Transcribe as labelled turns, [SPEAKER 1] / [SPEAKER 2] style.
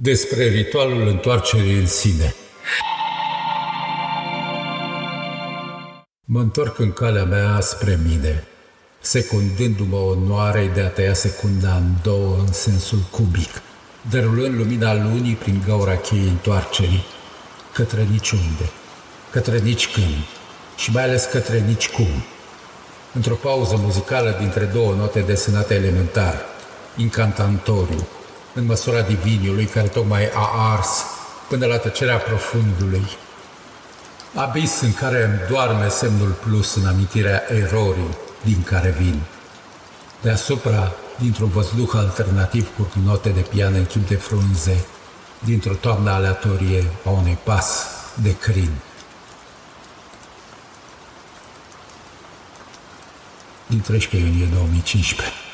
[SPEAKER 1] despre ritualul întoarcerii în sine. Mă întorc în calea mea spre mine, secundându-mă onoarei de a tăia secunda în două în sensul cubic, derulând lumina lunii prin gaura cheii întoarcerii, către niciunde, către nici când și mai ales către nici cum. Într-o pauză muzicală dintre două note desenate elementar, incantatoriu, în măsura diviniului care tocmai a ars până la tăcerea profundului. Abis în care îmi doarme semnul plus în amintirea erorii din care vin. Deasupra, dintr-un văzduh alternativ cu note de pian în chip de frunze, dintr-o toamnă aleatorie a unui pas de crin. Din 13 iunie 2015